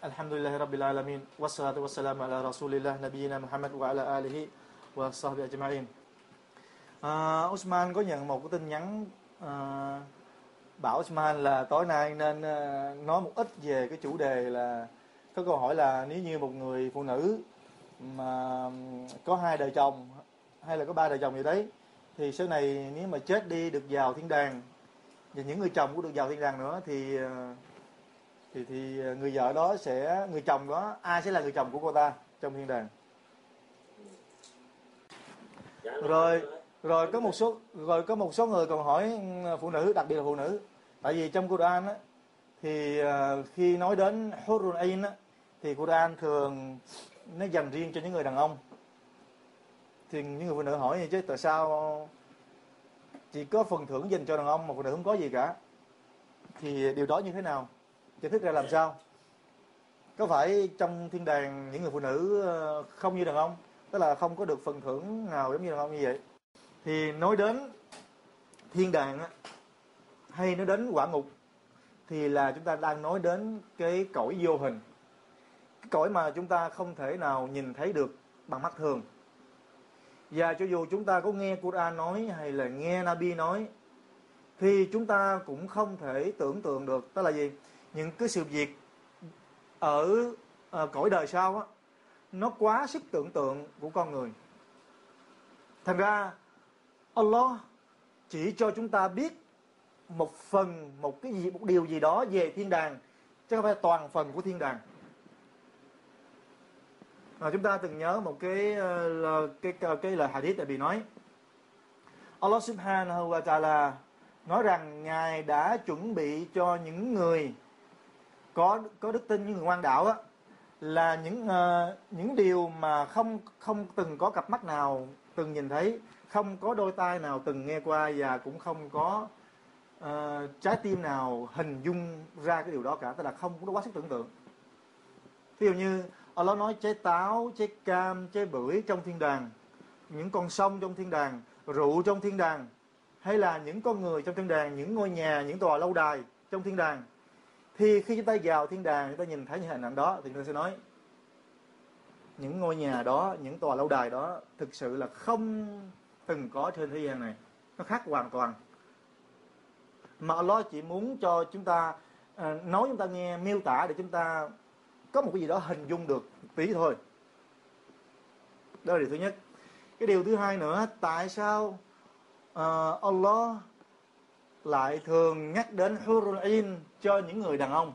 Alhamdulillah Rabbil Alamin. Wassalatu wassalamu ala Rasulillah Nabiyina Muhammad wa ala alihi wa sahbihi ajma'in. À, Usman có nhận một cái tin nhắn à, bảo Usman là tối nay nên uh, nói một ít về cái chủ đề là có câu hỏi là nếu như một người phụ nữ mà có hai đời chồng hay là có ba đời chồng gì đấy thì sau này nếu mà chết đi được vào thiên đàng và những người chồng cũng được vào thiên đàng nữa thì uh, thì thì ờ, người vợ đó sẽ, người chồng đó, ai sẽ là người chồng của cô ta trong thiên đàng? Rồi rồi có một số, rồi có một số người còn hỏi ừ, phụ nữ, đặc biệt là phụ nữ. Tại vì trong Quran á, thì ờ, khi nói đến hurun ain á, thì Quran thường nó dành riêng cho những người đàn ông. Thì những người phụ nữ hỏi như chứ tại sao chỉ có phần thưởng dành cho đàn ông mà phụ nữ không có gì cả? Thì điều đó như thế nào? Giải thích ra làm sao? Có phải trong thiên đàng những người phụ nữ ờ, không như đàn ông, tức là không có được phần thưởng nào giống như đàn ông như vậy? Thì nói đến thiên đàng hay nói đến quả ngục, thì là chúng ta đang nói đến cái cõi vô hình. Cái cõi mà chúng ta không thể nào nhìn thấy được bằng mắt thường. Và cho dù chúng ta có nghe Quran nói hay là nghe Nabi nói, thì chúng ta cũng không thể tưởng tượng được. Tức là gì? Những cái sự việc ở uh, cõi đời sau á nó quá sức tưởng tượng của con người. Thành ra Allah chỉ cho chúng ta biết một phần một cái gì một điều gì đó về thiên đàng chứ không phải toàn phần của thiên đàng. À, chúng ta từng nhớ một cái uh, cái cái, cái lời hadith tại bị nói. Allah subhanahu wa ta'ala nói rằng ngài đã chuẩn bị cho những người có có đức tin những người ngoan đạo á là những uh, những điều mà không không từng có cặp mắt nào từng nhìn thấy không có đôi tai nào từng nghe qua và cũng không có uh, trái tim nào hình dung ra cái điều đó cả. Tức là không có quá sức tưởng tượng. Ví dụ như Allah nói trái táo trái cam trái bưởi trong thiên đàng những con sông trong thiên đàng rượu trong thiên đàng hay là những con người trong thiên đàng những ngôi nhà những tòa lâu đài trong thiên đàng thì khi chúng ta vào thiên đàng chúng ta nhìn thấy những hình ảnh đó thì chúng ta sẽ nói những ngôi nhà đó những tòa lâu đài đó thực sự là không từng có trên thế gian này. Nó khác hoàn toàn. Mà Allah chỉ muốn cho chúng ta à, nói chúng ta nghe miêu tả để chúng ta có một cái gì đó hình dung được tí thôi. Đó là điều thứ nhất. Cái điều thứ hai nữa tại sao uh, Allah lại thường nhắc đến hurul in cho những người đàn ông.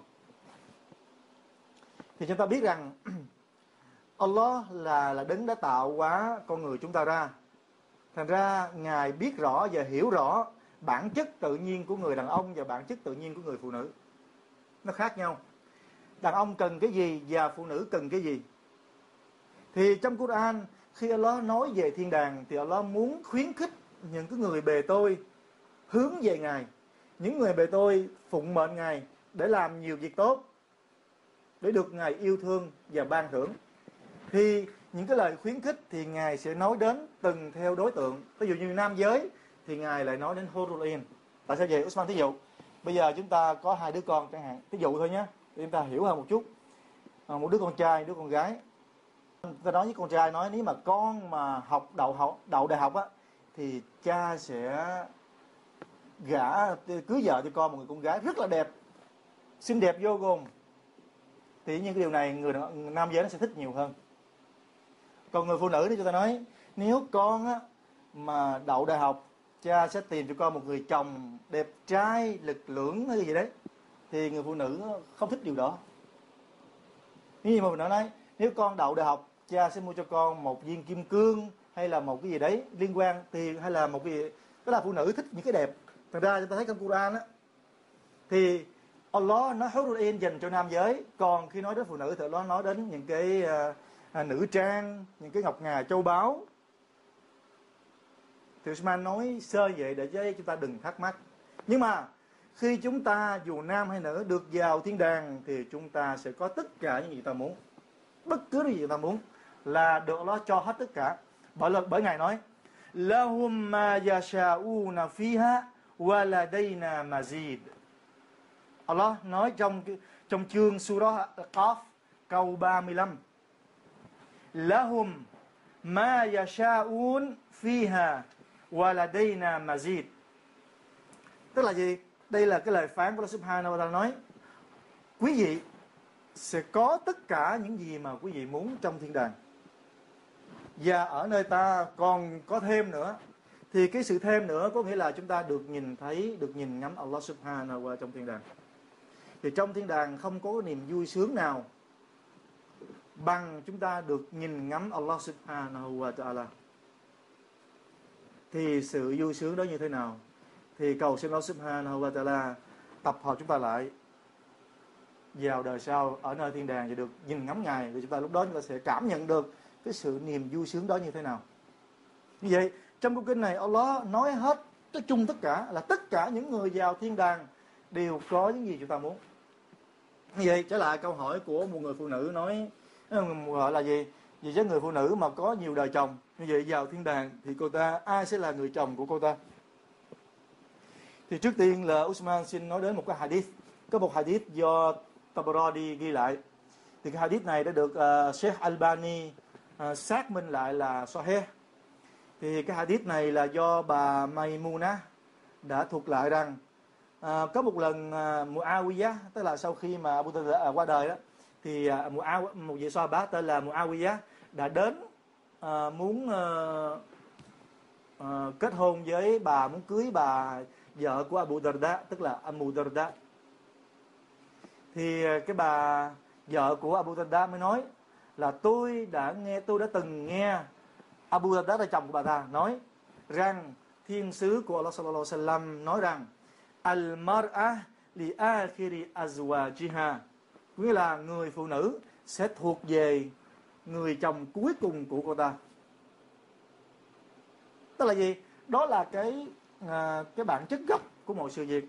Thì chúng ta biết rằng Allah là là Đấng đã tạo hóa con người chúng ta ra. Thành ra ngài biết rõ và hiểu rõ bản chất tự nhiên của người đàn ông và bản chất tự nhiên của người phụ nữ. Nó khác nhau. Đàn ông cần cái gì và phụ nữ cần cái gì. Thì trong Quran, khi Allah nói về thiên đàng, thì Allah muốn khuyến khích những cái người bề tôi hướng về Ngài. Những người bề tôi phụng mệnh Ngài để làm nhiều việc tốt, để được Ngài yêu thương và ban thưởng. Thì những cái lời khuyến khích thì Ngài sẽ nói đến từng theo đối tượng. Ví dụ như nam giới thì Ngài lại nói đến Horulin. Tại sao vậy? Usman thí dụ. Bây giờ chúng ta có hai đứa con chẳng hạn. Thí dụ thôi nhé. Để chúng ta hiểu hơn một chút. À, một đứa con trai, đứa con gái. Ta nói với con trai nói nếu mà con mà học đậu học đậu đại học á thì cha sẽ gả cưới vợ cho con một người con gái rất là đẹp, xinh đẹp vô cùng. Thì những cái điều này người nam giới nó sẽ thích nhiều hơn. Còn người phụ nữ thì chúng ta nói, nếu con á, mà đậu đại học, cha sẽ tìm cho con một người chồng đẹp trai, lực lưỡng hay gì đấy, thì người phụ nữ không thích điều đó. Như mà mình nói nếu con đậu đại học, cha sẽ mua cho con một viên kim cương hay là một cái gì đấy liên quan tiền hay là một cái gì đó là phụ nữ thích những cái đẹp thành ra chúng ta thấy trong Quran á thì Allah nó hurul in dành cho nam giới. Còn khi nói đến phụ nữ thì Allah nói đến những cái uh, à, nữ trang những cái ngọc ngà châu báu. Thì Usman nói sơ vậy để cho chúng ta đừng thắc mắc. Nhưng mà khi chúng ta dù nam hay nữ được vào thiên đàng thì chúng ta sẽ có tất cả những gì ta muốn. Bất cứ điều gì ta muốn là được Allah cho hết tất cả. Bởi lời bởi ngài nói lahum ma yasha'una fiha وَلَدَيْنَا ladayna Allah nói trong trong chương surah Qaf câu 35 lahum ma yasha'un fiha wa ladayna mazid. Tức là gì? Đây là cái lời phán của Allah Subhanahu wa Ta'ala nói, quý vị sẽ có tất cả những gì mà quý vị muốn trong thiên đàng. Và ở nơi ta còn có thêm nữa thì cái sự thêm nữa có nghĩa là chúng ta được nhìn thấy, được nhìn ngắm Allah Subhanahu wa trong thiên đàng. Thì trong thiên đàng không có niềm vui sướng nào bằng chúng ta được nhìn ngắm Allah Subhanahu wa Ta'ala. Thì sự vui sướng đó như thế nào? Thì cầu xin Allah Subhanahu wa Ta'ala tập hợp chúng ta lại, vào đời sau, ở nơi thiên đàng và được nhìn ngắm ngài. Thì chúng ta lúc đó chúng ta sẽ cảm nhận được cái sự niềm vui sướng đó như thế nào. Như vậy trong câu kinh này Allah nói hết nói chung tất cả là tất cả những người vào thiên đàng đều có những gì chúng ta muốn. Như vậy trở lại câu hỏi của một người phụ nữ nói ờ, gọi là gì? Vì với người phụ nữ mà có nhiều đời chồng như vậy vào thiên đàng thì cô ta ai sẽ là người chồng của cô ta? Thì trước tiên là Usman xin nói đến một cái hadith. Có một hadith do Tabarodi ghi lại. Thì cái hadith này đã được uh, Sheikh Albani uh, xác minh lại là Sahih thì cái hadith này là do bà Maimuna đã thuộc lại rằng à, có một lần à, Muawiyah tức là sau khi mà Abu Talib à, qua đời đó thì à, Muaw, một vị so bá tên là Muawiyah đã đến à, muốn à, à, kết hôn với bà muốn cưới bà vợ của Abu Darda tức là Abu Darda. Thì à, cái bà vợ của Abu Darda mới nói là tôi đã nghe tôi đã từng nghe Abu Darda là chồng của bà ta nói rằng thiên sứ của Allah sallallahu alaihi wasallam nói rằng al mar'a li akhiri azwajiha. Nghĩa là người phụ nữ sẽ thuộc về người chồng cuối cùng của cô ta. Tức là gì? Đó là cái à, cái bản chất gốc của mọi sự việc.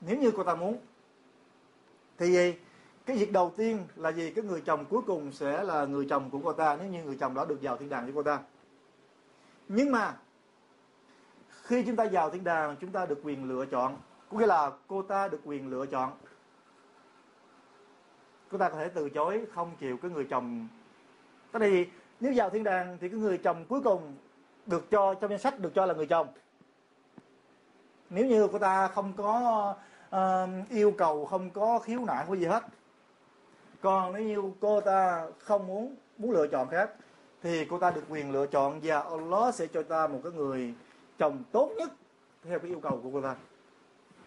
Nếu như cô ta muốn thì gì? Cái việc đầu tiên là gì? Cái người chồng cuối cùng sẽ là người chồng của cô ta nếu như người chồng đó được vào thiên đàng với cô ta. Nhưng mà khi chúng ta vào thiên đàng chúng ta được quyền lựa chọn. Có nghĩa là cô ta được quyền lựa chọn. Cô ta có thể từ chối không chịu cái người chồng. Tại vì nếu vào thiên đàng thì cái người chồng cuối cùng được cho trong danh sách được cho là người chồng. Nếu như cô ta không có uh, yêu cầu không có khiếu nại của gì hết còn nếu như cô ta không muốn muốn lựa chọn khác, thì cô ta được quyền lựa chọn và Allah sẽ cho ta một cái người chồng tốt nhất theo cái yêu cầu của cô ta.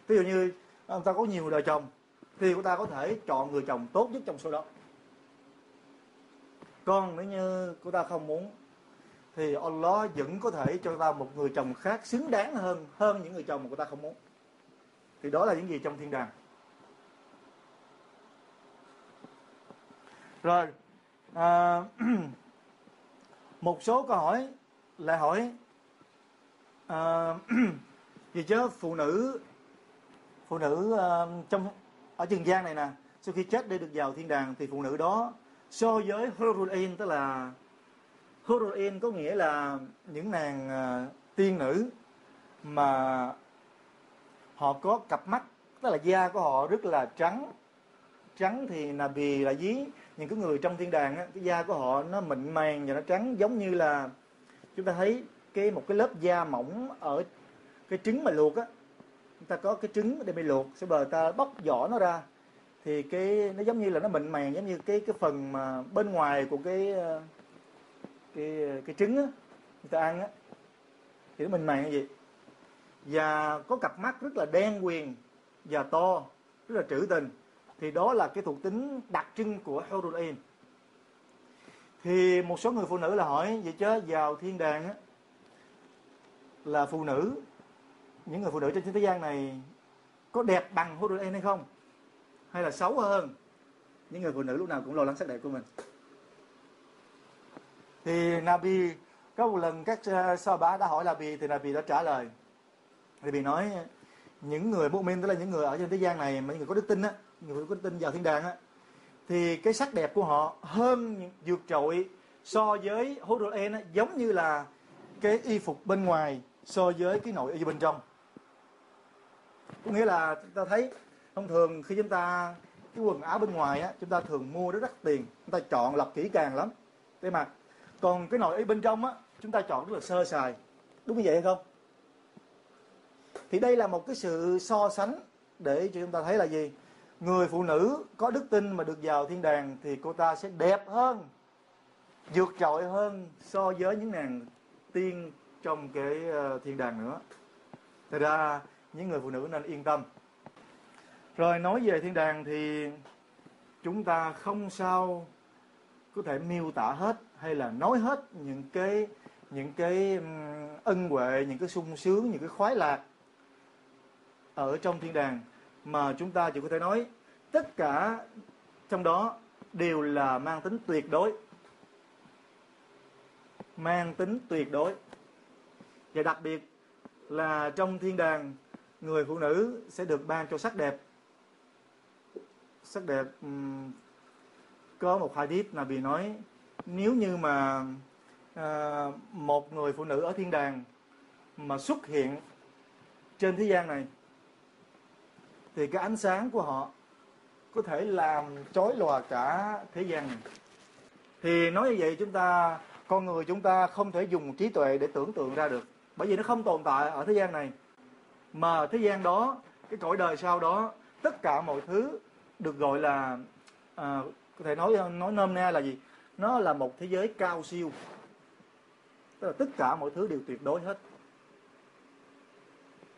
Ví dụ như ông ta có nhiều đời chồng, thì cô ta có thể chọn người chồng tốt nhất trong số đó. Còn nếu như cô ta không muốn, thì Allah vẫn có thể cho ta một người chồng khác xứng đáng hơn hơn những người chồng mà cô ta không muốn. Thì đó là những gì trong thiên đàng. Rồi à, một số câu hỏi lại hỏi à, gì chứ phụ nữ phụ nữ à, trong ở trần gian này nè sau khi chết để được vào thiên đàng thì phụ nữ đó so với heroin tức là heroin có nghĩa là những nàng uh, tiên nữ mà họ có cặp mắt tức là da của họ rất là trắng trắng thì là vì là dí những cái người trong thiên đàng á, cái da của họ nó mịn màng và nó trắng giống như là chúng ta thấy cái một cái lớp da mỏng ở cái trứng mà luộc á. Chúng ta có cái trứng để bị luộc sau bờ ta bóc vỏ nó ra. Thì cái nó giống như là nó mịn màng giống như cái cái phần mà bên ngoài của cái ờ, cái cái trứng á người ta ăn á. Thì nó mịn màng như vậy. Và có cặp mắt rất là đen quyền và to rất là trữ tình thì đó là cái thuộc tính đặc trưng của Hurul Ain thì một số người phụ nữ là hỏi, vậy chứ vào thiên đàng á, là phụ nữ, những người phụ nữ trên thế gian này có đẹp bằng Hurul Ain hay không? Hay là xấu hơn? Những người phụ nữ lúc nào cũng lo lắng sắc đẹp của mình. Thì Nabi, có một lần các ờ, sao bá đã hỏi Nabi, thì Nabi đã trả lời. Nabi nói, những người mu'min, tức là những người ở trên thế gian này, mà những người có đức tin á người có tin vào thiên đàng á, thì cái sắc đẹp của họ hơn vượt trội so với Hurul á, giống như là cái y phục bên ngoài so với cái nội y bên trong. Có nghĩa là chúng ta thấy, thông thường khi chúng ta, cái quần áo bên ngoài á, chúng ta thường mua rất đắt tiền, chúng ta chọn lọc kỹ càng lắm. Thế mà, còn cái nội y bên trong á, chúng ta chọn rất là sơ sài. Đúng như vậy hay không? Thì đây là một cái sự so sánh để cho chúng ta thấy là gì? Người phụ nữ có đức tin mà được vào thiên đàng thì cô ta sẽ đẹp hơn, vượt trội hơn so với những nàng tiên trong cái ờ, thiên đàng nữa. Thật ra, những người phụ nữ nên yên tâm. Rồi nói về thiên đàng thì chúng ta không sao có thể miêu tả hết hay là nói hết những cái những cái ân huệ, những cái sung sướng, những cái khoái lạc ở trong thiên đàng mà chúng ta chỉ có thể nói tất cả trong đó đều là mang tính tuyệt đối. Mang tính tuyệt đối. Và đặc biệt là trong thiên đàng người phụ nữ sẽ được ban cho sắc đẹp. Sắc đẹp um, có một hadith là bị nói nếu như mà à, một người phụ nữ ở thiên đàng mà xuất hiện trên thế gian này thì cái ánh sáng của họ có thể làm chói lòa cả thế gian. Này thì nói như vậy chúng ta con người chúng ta không thể dùng trí tuệ để tưởng tượng ra được. Bởi vì nó không tồn tại ở thế gian này. Mà thế gian đó cái cõi đời sau đó tất cả mọi thứ được gọi là à, có thể nói nói nôm na là gì? Nó là một thế giới cao siêu. Tức là tất cả mọi thứ đều tuyệt đối hết.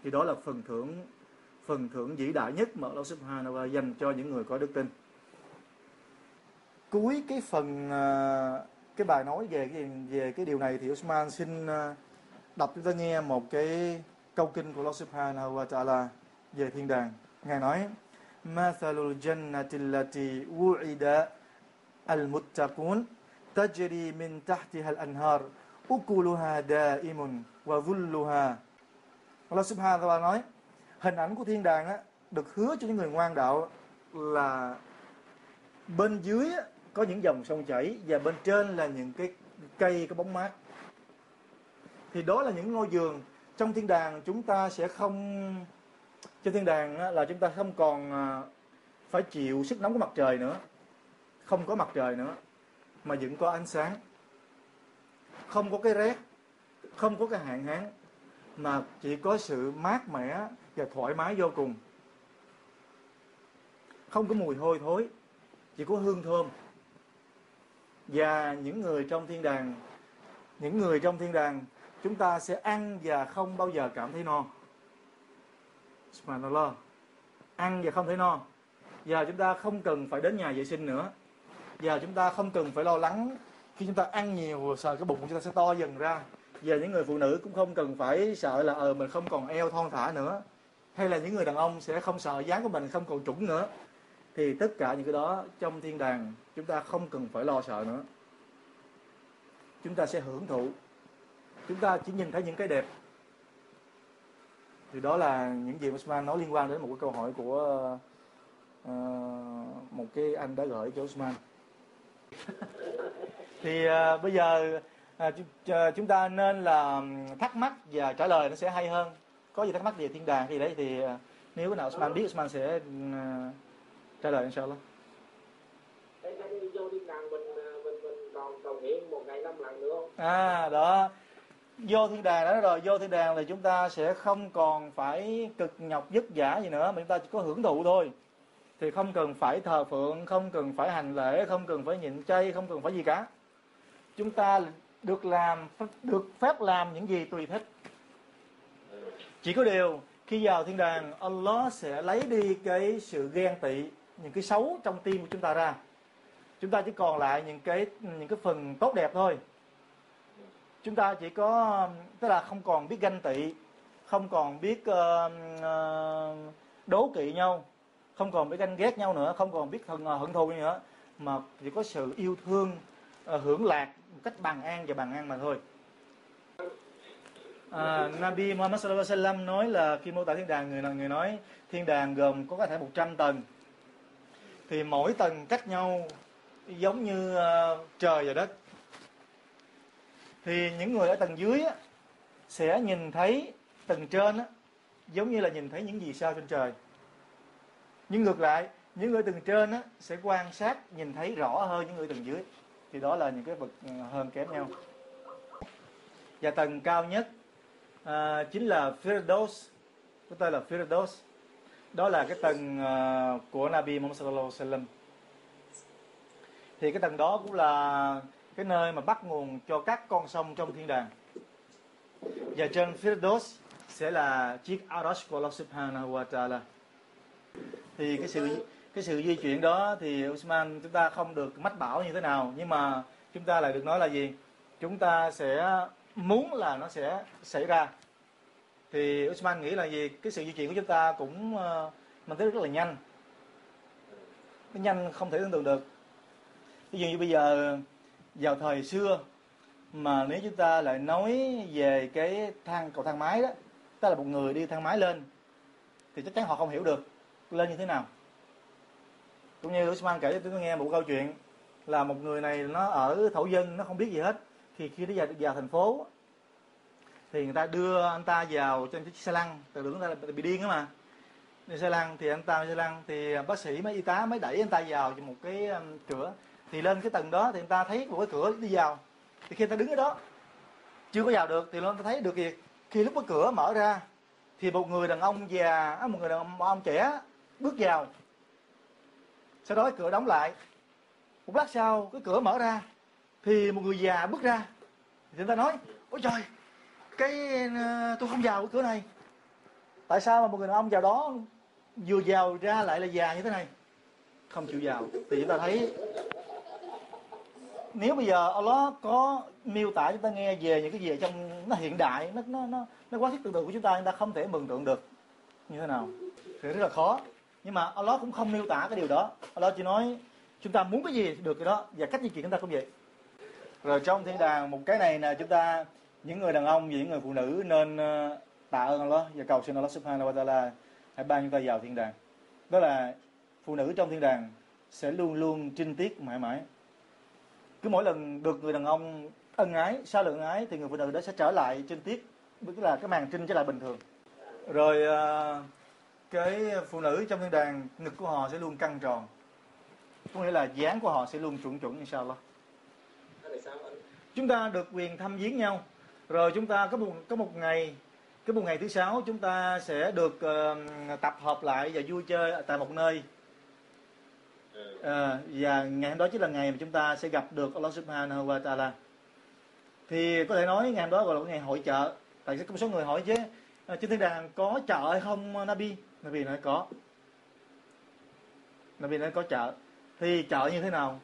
Thì đó là phần thưởng phần thưởng vĩ đại nhất mà Allah Subhanahu wa dành cho những người có đức tin. Cuối cái phần à, cái bài nói về cái về cái điều này thì Osman xin à, đọc cho ta nghe một cái câu kinh của Allah Subhanahu wa Ta'ala về thiên đàng. Ngài nói: "Mathalul jannati allati wu'ida al-muttaqun tajri min tahtiha al-anhar, ukuluha da'imun wa dhulluha." Allah Subhanahu wa Ta'ala nói: hình ảnh của thiên đàng á, được hứa cho những người ngoan đạo là bên dưới á, có những dòng sông chảy và bên trên là những cái cây có bóng mát. Thì đó là những ngôi giường. Trong thiên đàng chúng ta sẽ không trên thiên đàng á, là chúng ta không còn à, phải chịu sức nóng của mặt trời nữa. Không có mặt trời nữa mà vẫn có ánh sáng. Không có cái rét không có cái hạn hán mà chỉ có sự mát mẻ và thoải mái vô cùng. Không có mùi hôi thối, chỉ có hương thơm. Và những người trong thiên đàng, những người trong thiên đàng, chúng ta sẽ ăn và không bao giờ cảm thấy no. Subhanallah. Ăn và không thấy no. Và chúng ta không cần phải đến nhà vệ sinh nữa. Và chúng ta không cần phải lo lắng khi chúng ta ăn nhiều, sợ cái bụng của chúng ta sẽ to dần ra và những người phụ nữ cũng không cần phải sợ là ờ mình không còn eo thon thả nữa. Hay là những người đàn ông sẽ không sợ dáng của mình không còn trũng nữa. Thì tất cả những cái đó trong thiên đàng chúng ta không cần phải lo sợ nữa. Chúng ta sẽ hưởng thụ. Chúng ta chỉ nhìn thấy những cái đẹp. Thì đó là những gì Osman nói liên quan đến một cái câu hỏi của uh, một cái anh đã gửi cho Osman thì uh, bây giờ uh, chúng ta nên là thắc mắc và trả lời nó sẽ hay hơn. Có gì thắc mắc về thiên đàng thì đấy thì uh, nếu cái nào Osman biết Osman sẽ uh, trả lời inshallah. À đó. Vô thiên đàng đó rồi vô thiên đàng thì chúng ta sẽ không còn phải cực nhọc vất vả gì nữa mà chúng ta chỉ có hưởng thụ thôi. Thì không cần phải thờ phượng không cần phải hành lễ không cần phải nhịn chay không cần phải gì cả. Chúng ta được làm được phép làm những gì tùy thích. Chỉ có điều khi vào thiên đàng Allah sẽ lấy đi cái sự ghen tị những cái xấu trong tim của chúng ta ra. Chúng ta chỉ còn lại những cái những cái phần tốt đẹp thôi. Chúng ta chỉ có tức là không còn biết ganh tị không còn biết uh, uh, đố kỵ nhau không còn biết ganh ghét nhau nữa không còn biết hận, ờ, hận thù nữa mà chỉ có sự yêu thương uh, hưởng lạc một cách bằng an và bằng an mà thôi. À, Nabi Muhammad sallallahu alaihi wasallam nói là khi mô tả thiên đàng người người nói thiên đàng gồm có có thể 100 tầng. Thì mỗi tầng cách nhau giống như uh, trời và đất. Thì những người ở tầng dưới á, sẽ nhìn thấy tầng trên á, giống như là nhìn thấy những gì sao trên trời. Nhưng ngược lại những người tầng trên á, sẽ quan sát nhìn thấy rõ hơn những người tầng dưới thì đó là những cái bậc ờ, hơn kém nhau. Và tầng cao nhất à, chính là Firdaus. Có tên là Firdaus. Đó là cái tầng uh, của Nabi Muhammad sallallahu alaihi wasallam. Thì cái tầng đó cũng là cái nơi mà bắt nguồn cho các con sông trong thiên đàng. Và trên Firdaus sẽ là chiếc Arash của Allah Subhanahu wa Taala. Thì cái sự cái sự di chuyển đó thì Usman chúng ta không được mách bảo như thế nào nhưng mà chúng ta lại được nói là gì? Chúng ta sẽ muốn là nó sẽ xảy ra. Thì Usman nghĩ là gì? Cái sự di chuyển của chúng ta cũng uh, mang tới rất là nhanh. Nó nhanh không thể tưởng tượng được. Ví dụ như bây giờ vào thời xưa mà nếu chúng ta lại nói về cái thang cầu thang máy đó tức là một người đi thang máy lên thì chắc chắn họ không hiểu được lên như thế nào cũng như Usman kể cho tôi nghe một câu chuyện là một người này nó ở thổ dân nó không biết gì hết. Thì khi nó vào, vào thành phố thì người ta đưa anh ta vào trên chiếc xe lăn. Từ tưởng là bị điên đó mà. Đi xe lăn thì anh ta xe lăn thì bác sĩ mấy y tá mới đẩy anh ta vào một cái um, cửa. Thì lên cái tầng đó thì anh ta thấy một cái cửa đi vào. Thì khi anh ta đứng ở đó chưa có vào được thì lên ta thấy được gì khi lúc cái cửa mở ra thì một người đàn ông già à, một người đàn ông, ông trẻ bước vào sau đó cái cửa đóng lại. Một lát sau, cái cửa mở ra, thì một người già bước ra. Thì người ta nói, ôi trời, cái ờ, tôi không vào cái cửa này. Tại sao mà một người đàn ông vào đó vừa vào ra lại là già như thế này? Không chịu vào. Thì chúng ta thấy, nếu bây giờ Allah có miêu tả chúng ta nghe về những cái gì trong, nó hiện đại, nó nó nó nó quá sức tưởng tượng của chúng ta chúng ta không thể mường tượng được như thế nào. Thì rất là khó nhưng mà Allah cũng không miêu tả cái điều đó. Allah chỉ nói chúng ta muốn cái gì được cái đó. Và cách di chuyển chúng ta cũng vậy. Rồi trong thiên đàng một cái này là chúng ta những người đàn ông và những người phụ nữ nên ờ, tạ ơn Allah và cầu xin Allah subhanahu wa ta'ala hãy ban chúng ta vào thiên đàng. Đó là phụ nữ trong thiên đàng sẽ luôn luôn trinh tiết mãi mãi. Cứ mỗi lần được người đàn ông ân ái sau lần ái thì người phụ nữ đó sẽ trở lại trinh tiết tức là cái màn trinh trở lại bình thường. Rồi uh, cái phụ nữ trong thiên đàng ngực của họ sẽ luôn căng tròn. Có nghĩa là dáng của họ sẽ luôn chuẩn chuẩn inshallah. Chúng ta được quyền thăm viếng nhau. Rồi chúng ta có một có một ngày cái một ngày thứ sáu chúng ta sẽ được uh, tập hợp lại và vui chơi tại một nơi. À, và ngày hôm đó chính là ngày mà chúng ta sẽ gặp được Allah Subhanahu wa Taala. Thì có thể nói ngày hôm đó gọi là ngày hội chợ. Tại sẽ có một số người hỏi chứ? À, trên thiên đàng có chợ hay không Nabi Nabi nói, có. Nabi nói, có chợ. Thì chợ như thế nào?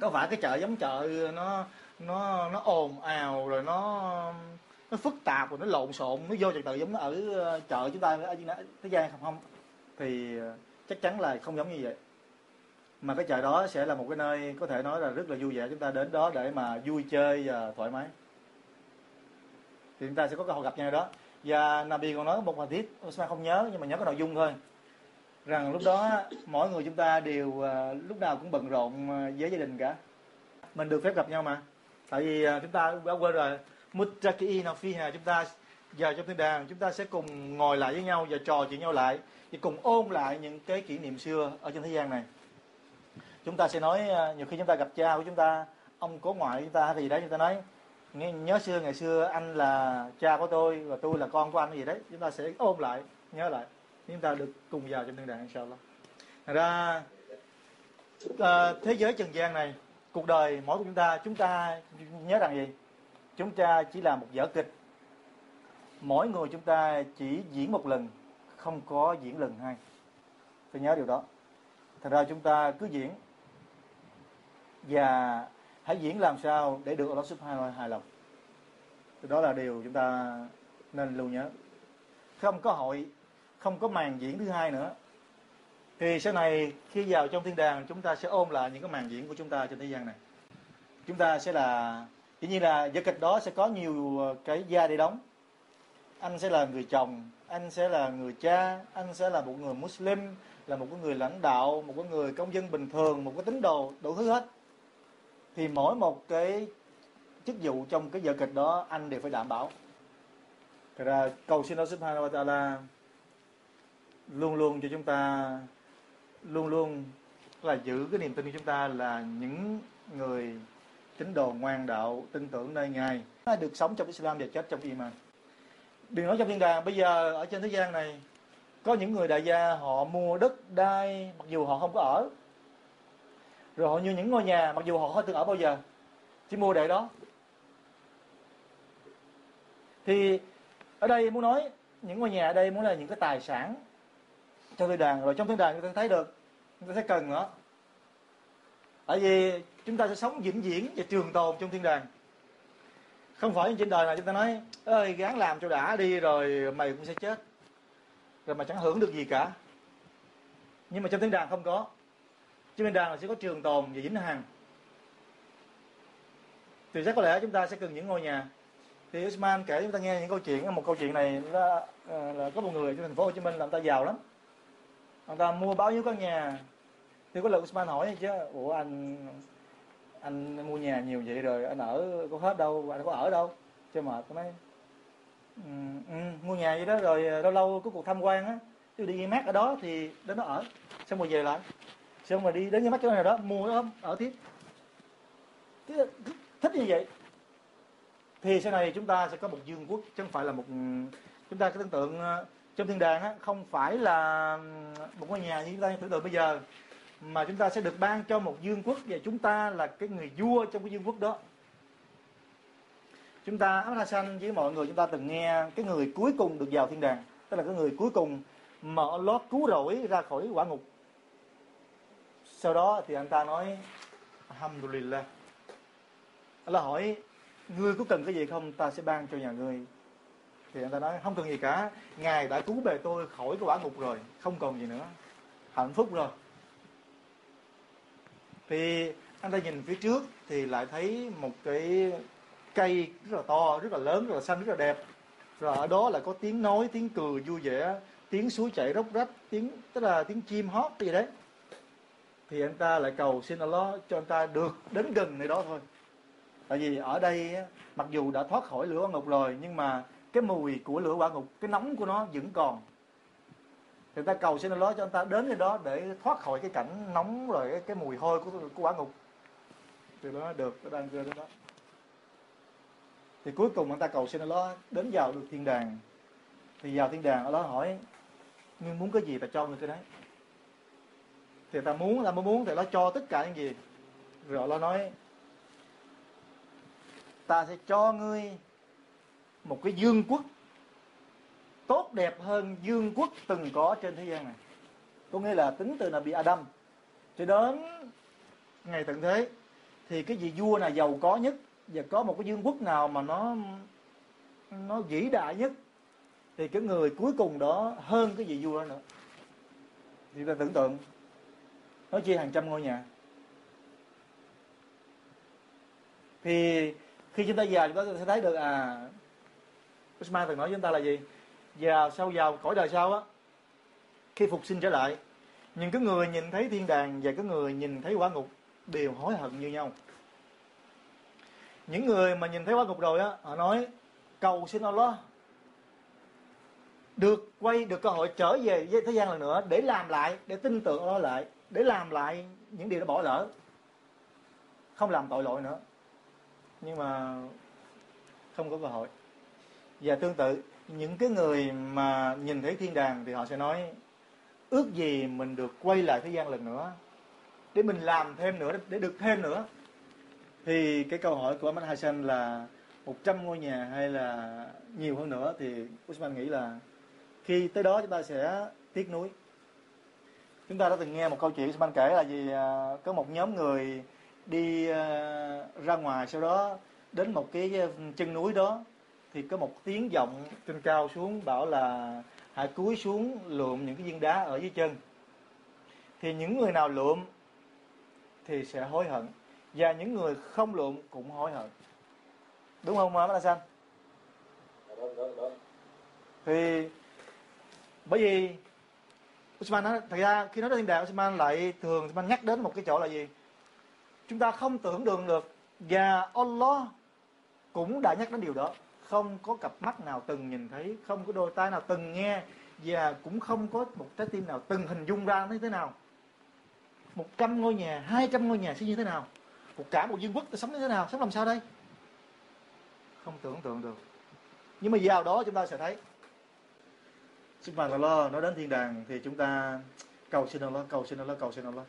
Có phải cái chợ giống chợ nó nó nó ồn ào rồi nó nó phức tạp rồi nó lộn xộn, nó vô trật tự giống nó ở ờ, chợ chúng ta ở thế gian không? Không. Thì ờ, chắc chắn là không giống như vậy. Mà cái chợ đó sẽ là một cái nơi có thể nói là rất là vui vẻ, chúng ta đến đó để mà vui chơi và thoải mái. Thì chúng ta sẽ có cơ hội gặp nhau đó và Nabi còn nói một hadith Osman không nhớ, nhưng mà nhớ cái nội dung thôi. Rằng lúc đó, mỗi người chúng ta đều à, lúc nào cũng bận rộn à, với gia đình cả. Mình được phép gặp nhau mà. Tại vì à, chúng ta đã quên rồi. Muttaqina fiha, chúng ta giờ trong thiên đàng, chúng ta sẽ cùng ngồi lại với nhau và trò chuyện nhau lại và cùng ôn lại những cái kỷ niệm xưa ở trên thế gian này. Chúng ta sẽ nói nhiều khi chúng ta gặp cha của chúng ta, ông cố ngoại chúng ta thì đấy, chúng ta nói nhớ xưa ngày xưa anh là cha của tôi và tôi là con của anh gì đấy chúng ta sẽ ôm lại nhớ lại. Chúng ta được cùng vào trong thiên đàng inshallah. Đó ra à, thế giới trần gian này cuộc đời mỗi của chúng ta chúng ta nhớ rằng gì? Chúng ta chỉ là một vở kịch. Mỗi người chúng ta chỉ diễn một lần không có diễn lần hai. Phải nhớ điều đó. Thật ra chúng ta cứ diễn và hãy diễn làm sao để được Allah Subhanahu hài lòng? Đó là điều chúng ta nên lưu nhớ. Không có hội, không có màn diễn thứ hai nữa. Thì sau này khi vào trong thiên đàng, chúng ta sẽ ôm lại những cái màn diễn của chúng ta trên thế gian này. Chúng ta sẽ là, dĩ nhiên là vở kịch đó sẽ có nhiều ờ, cái gia để đóng. Anh sẽ là người chồng, anh sẽ là người cha, anh sẽ là một người Muslim, là một cái người lãnh đạo, một cái người công dân bình thường, một cái tín đồ đủ thứ hết thì mỗi một cái chức vụ trong cái vở kịch đó anh đều phải đảm bảo. Thật ra cầu xin Allah Subhanahu wa Ta'ala luôn luôn cho chúng ta luôn luôn là giữ cái niềm tin của chúng ta là những người tín đồ ngoan đạo tin tưởng nơi ngài. Được sống trong Islam và chết trong iman. Đừng nói trong thiên đàng bây giờ ở trên thế gian này có những người đại gia họ mua đất đai mặc dù họ không có ở rồi họ như những ngôi nhà, mặc dù họ không từng ở bao giờ, chỉ mua để đó. Thì ở đây muốn nói, những ngôi nhà ở đây muốn là những cái tài sản trong thiên đàng rồi trong thiên đàng chúng ta thấy được, chúng ta thấy cần nữa tại vì chúng ta sẽ sống vĩnh viễn và trường tồn trong thiên đàng. Không phải trên đời này chúng ta nói, ơi, gán làm cho đã đi rồi mày cũng sẽ chết. Rồi mà chẳng hưởng được gì cả. Nhưng mà trong thiên đàng không có trong thiên đàng là sẽ có trường tồn và vĩnh hằng. Thì chắc có lẽ chúng ta sẽ cần những ngôi nhà. Thì Usman kể chúng ta nghe những câu chuyện một câu chuyện này là, ờ, là có một người trong thành phố Hồ Chí Minh làm ta giàu lắm. Người ta mua bao nhiêu căn nhà. Thì có lần Usman hỏi chứ ủa anh anh mua nhà nhiều vậy rồi anh ở có hết đâu anh có ở đâu? Chứ mệt tôi nói ừ, ừ, mua nhà vậy đó rồi ờ, lâu lâu có cuộc tham quan á. Chứ đi mát ở đó thì đến đó ở xong rồi về lại xong rồi đi đến cái mắt chỗ này đó mua đó ở tiếp. Thích, thích như vậy thì sau này chúng ta sẽ có một dương quốc chứ không phải là một chúng ta cái tưởng tượng ờ, trong thiên đàng á không phải là một ngôi nhà như chúng ta tưởng tượng bây giờ mà chúng ta sẽ được ban cho một dương quốc và chúng ta là cái người vua trong cái dương quốc đó. Chúng ta Ahmad Hassan với mọi người chúng ta từng nghe cái người cuối cùng được vào thiên đàng tức là cái người cuối cùng mở lót cứu rỗi ra khỏi quả ngục sau đó thì anh ta nói, Alhamdulillah. Ta hỏi, ngươi có cần cái gì không? Ta sẽ ban cho nhà ngươi. Thì anh ta nói, không cần gì cả. Ngài đã cứu bề tôi khỏi cái quả ngục rồi. Không còn gì nữa. Hạnh phúc rồi. Thì anh ta nhìn phía trước thì lại thấy một cái cây rất là to, rất là lớn, rất là xanh, rất là đẹp. Rồi ở đó là có tiếng nói, tiếng cười vui vẻ, tiếng suối chảy róc rách, tiếng, tức là tiếng chim hót gì đấy thì anh ta lại cầu xin Allah cho anh ta được đến gần nơi đó thôi. Tại vì ở đây mặc dù đã thoát khỏi lửa quả ngục rồi nhưng mà cái mùi của lửa quả ngục cái nóng của nó vẫn còn. Thì ta cầu xin Allah cho anh ta đến nơi đó để thoát khỏi cái cảnh nóng rồi cái, cái mùi hôi của, của quả ngục. Thì nó được nó đang rơi đến đó. Thì cuối cùng anh ta cầu xin Allah đến vào được thiên đàng. Thì vào thiên đàng Allah hỏi ngươi muốn cái gì ta cho ngươi cái đấy? Thì ta muốn ta muốn, thì nó cho tất cả những gì. Rồi nó nói, ta sẽ cho ngươi một cái dương quốc tốt đẹp hơn dương quốc từng có trên thế gian này. Có nghĩa là tính từ là bị Adam. Cho đến ngày tận thế, thì cái vị vua nào giàu có nhất và có một cái dương quốc nào mà nó nó vĩ đại nhất, thì cái người cuối cùng đó hơn cái vị vua đó nữa. Thì ta tưởng tượng nó chia hàng trăm ngôi nhà. Thì khi chúng ta già chúng ta sẽ thấy được à Usman từng nói với chúng ta là gì? Già sau giàu, cõi đời sau á, khi phục sinh trở lại, những cái người nhìn thấy thiên đàng và cái người nhìn thấy quả ngục đều hối hận như nhau. Những người mà nhìn thấy quả ngục rồi á, họ nói, cầu xin Allah được quay, được cơ hội trở về với thế gian lần nữa để làm lại, để tin tưởng lo lại, để làm lại những điều đã bỏ lỡ. Không làm tội lỗi nữa. Nhưng mà không có cơ hội. Và tương tự, những cái người mà nhìn thấy thiên đàng thì họ sẽ nói, ước gì mình được quay lại thế gian lần nữa, để mình làm thêm nữa, để được thêm nữa. Thì cái câu hỏi của Ahmad Hassan là 100 ngôi nhà hay là nhiều hơn nữa? Thì Usman nghĩ là khi tới đó chúng ta sẽ tiếc nuối. Chúng ta đã từng nghe một câu chuyện Usman kể là gì? À, có một nhóm người đi à, ra ngoài sau đó đến một cái chân núi đó thì có một tiếng vọng trên cao xuống bảo là hãy cúi xuống lượm những cái viên đá ở dưới chân. Thì những người nào lượm thì sẽ hối hận và những người không lượm cũng hối hận. Đúng không Má Xanh thì bởi vì Usman nói, thật ra khi nói đến thiên đàng Usman lại thường Usman nhắc đến một cái chỗ là gì? Chúng ta không tưởng tượng được và Allah cũng đã nhắc đến điều đó. Không có cặp mắt nào từng nhìn thấy không có đôi tai nào từng nghe và cũng không có một trái tim nào từng hình dung ra như thế nào. Một trăm ngôi nhà hai trăm ngôi nhà sẽ như thế nào? Một cả một vương quốc sẽ sống như thế nào? Sống làm sao đây? Không tưởng tượng được. Nhưng mà vào đó chúng ta sẽ thấy Subhanallah nó đến thiên đàng thì chúng ta cầu xin Allah, cầu xin Allah, cầu xin Allah.